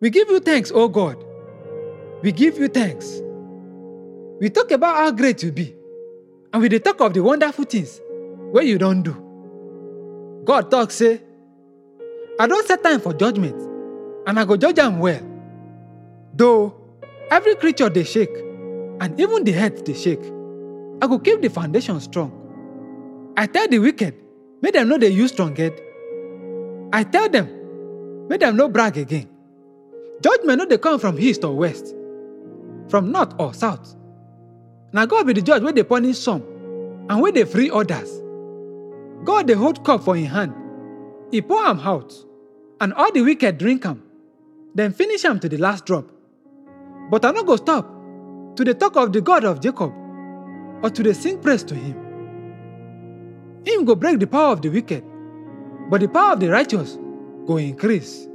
We give you thanks, O God. We give you thanks. We talk about how great you be, and we talk of the wonderful things wey you don't do. God talks, say, I don't set time for judgment, and I go judge them well. Though every creature they shake, and even the earth they shake, I go keep the foundation strong. I tell the wicked, make dem know dey use strong head. I tell them, make dem no brag again. Judgment no dey come from east or west, from north or south. Na God be the judge wey dey punish some and wey dey free others. God dey hold cup for him hand. He pour am out, and all the wicked drink am. then finish am to the last drop. But I no go stop to dey talk of the God of Jacob or to dey sing praise to him. Him go break the power of the wicked, but the power of the righteous go increase.